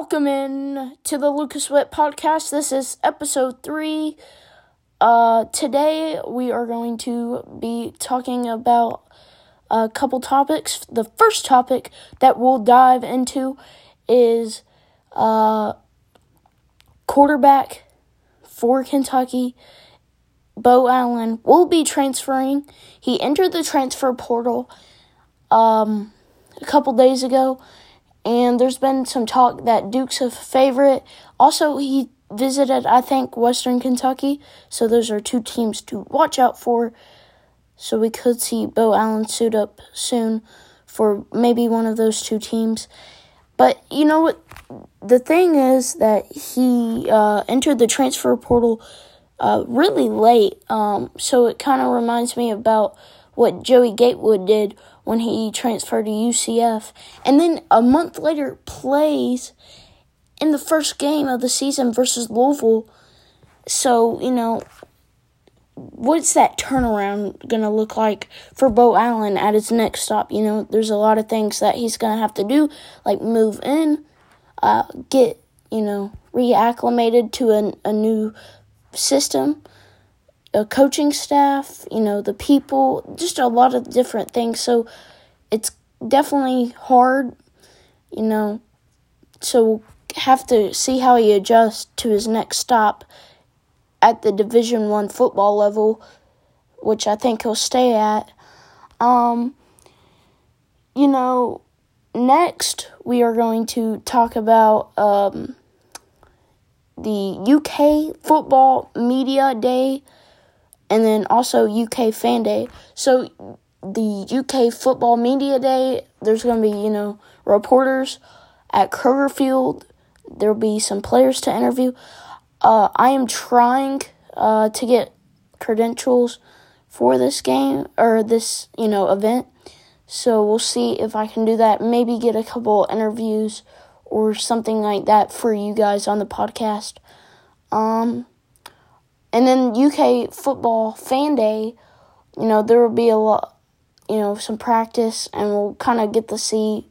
Welcome in to the Lucas Witt podcast. This is episode three. Uh, today we are going to be talking about a couple topics. The first topic that we'll dive into is uh, quarterback for Kentucky. Beau Allen will be transferring. He entered the transfer portal um, a couple days ago and there's been some talk that Duke's a favorite. Also, he visited, I think, Western Kentucky, so those are two teams to watch out for. So we could see Beau Allen suit up soon for maybe one of those two teams. But you know what? The thing is that he uh, entered the transfer portal uh, really late, um, so it kind of reminds me about what Joey Gatewood did when he transferred to UCF. And then a month later plays in the first game of the season versus Louisville. So, you know, what's that turnaround going to look like for Beau Allen at his next stop? You know, there's a lot of things that he's going to have to do, like move in, uh, get, you know, reacclimated to a, a new system a coaching staff, you know, the people, just a lot of different things. So it's definitely hard, you know. So have to see how he adjusts to his next stop at the Division 1 football level, which I think he'll stay at. Um you know, next we are going to talk about um the UK Football Media Day and then also UK Fan Day. So the UK Football Media Day, there's going to be, you know, reporters at Kroger Field. There'll be some players to interview. Uh, I am trying uh, to get credentials for this game or this, you know, event. So we'll see if I can do that. Maybe get a couple interviews or something like that for you guys on the podcast. Um, and then UK football fan day, you know, there will be a lot, you know, some practice, and we'll kind of get to see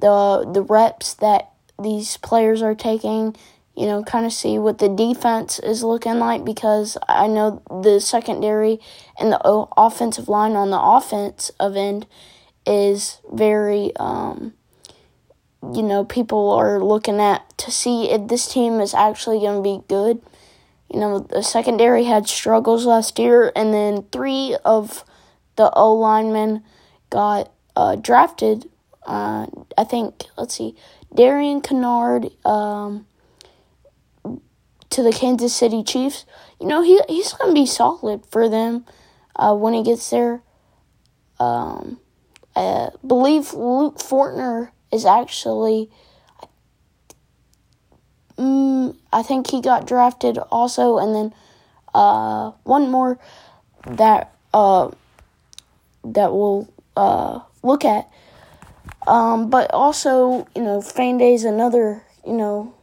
the the reps that these players are taking. You know, kind of see what the defense is looking like because I know the secondary and the offensive line on the offense of end is very, um, you know, people are looking at to see if this team is actually going to be good you know, the secondary had struggles last year, and then three of the O linemen got uh, drafted. Uh, I think, let's see, Darian Kinnard um, to the Kansas City Chiefs. You know, he he's going to be solid for them uh, when he gets there. Um, I believe Luke Fortner is actually Mm, I think he got drafted also, and then uh, one more that uh, that we'll uh, look at. Um, but also, you know, Fan Day is another you know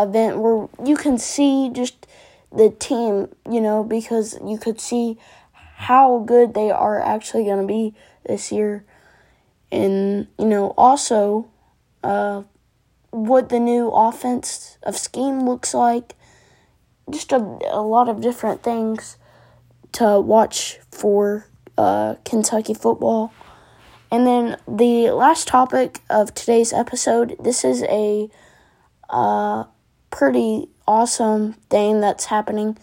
event where you can see just the team, you know, because you could see how good they are actually going to be this year, and you know, also. Uh, what the new offense of scheme looks like. Just a, a lot of different things to watch for uh, Kentucky football. And then the last topic of today's episode this is a uh, pretty awesome thing that's happening.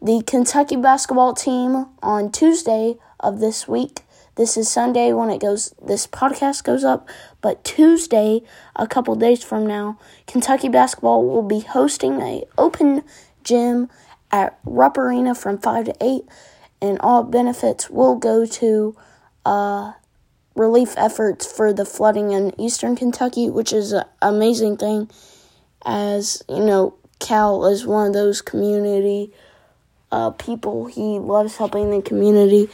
The Kentucky basketball team on Tuesday of this week this is Sunday when it goes this podcast goes up, but Tuesday, a couple days from now, Kentucky basketball will be hosting a open gym at Rupp Arena from 5 to 8 and all benefits will go to uh, relief efforts for the flooding in eastern Kentucky, which is an amazing thing as, you know, Cal is one of those community uh, people. He loves helping the community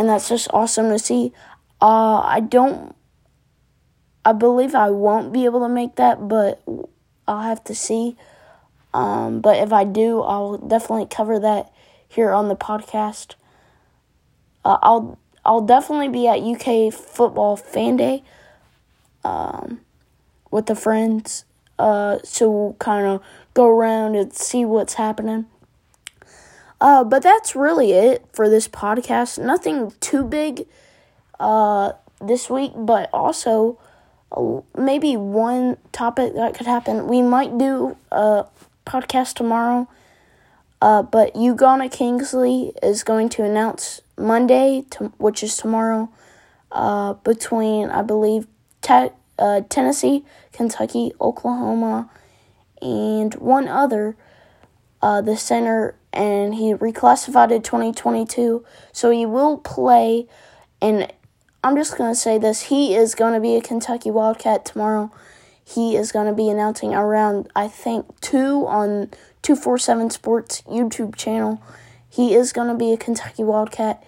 and that's just awesome to see. Uh, I don't, I believe I won't be able to make that, but I'll have to see. Um, but if I do, I'll definitely cover that here on the podcast. Uh, I'll I'll definitely be at UK Football Fan Day um, with the friends uh, so we'll kind of go around and see what's happening. Uh, but that's really it for this podcast. Nothing too big uh, this week, but also uh, maybe one topic that could happen. We might do a podcast tomorrow, uh, but Ugonna Kingsley is going to announce Monday, to, which is tomorrow, uh, between, I believe, te- uh, Tennessee, Kentucky, Oklahoma, and one other uh, the center, and he reclassified in 2022. So he will play, and I'm just going to say this he is going to be a Kentucky Wildcat tomorrow. He is going to be announcing around, I think, 2 on 247 Sports YouTube channel. He is going to be a Kentucky Wildcat.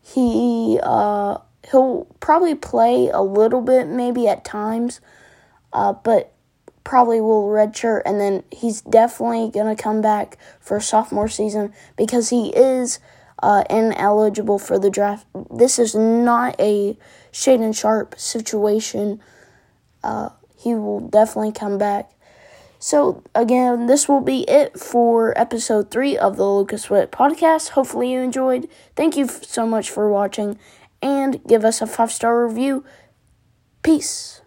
He, uh, he'll probably play a little bit, maybe at times, uh, but probably will redshirt, and then he's definitely going to come back for sophomore season because he is uh, ineligible for the draft. This is not a Shaedon Sharpe situation. Uh, he will definitely come back. So, again, this will be it for episode three of the Lucas Witt podcast. Hopefully, you enjoyed. Thank you so much for watching, and give us a five star review. Peace.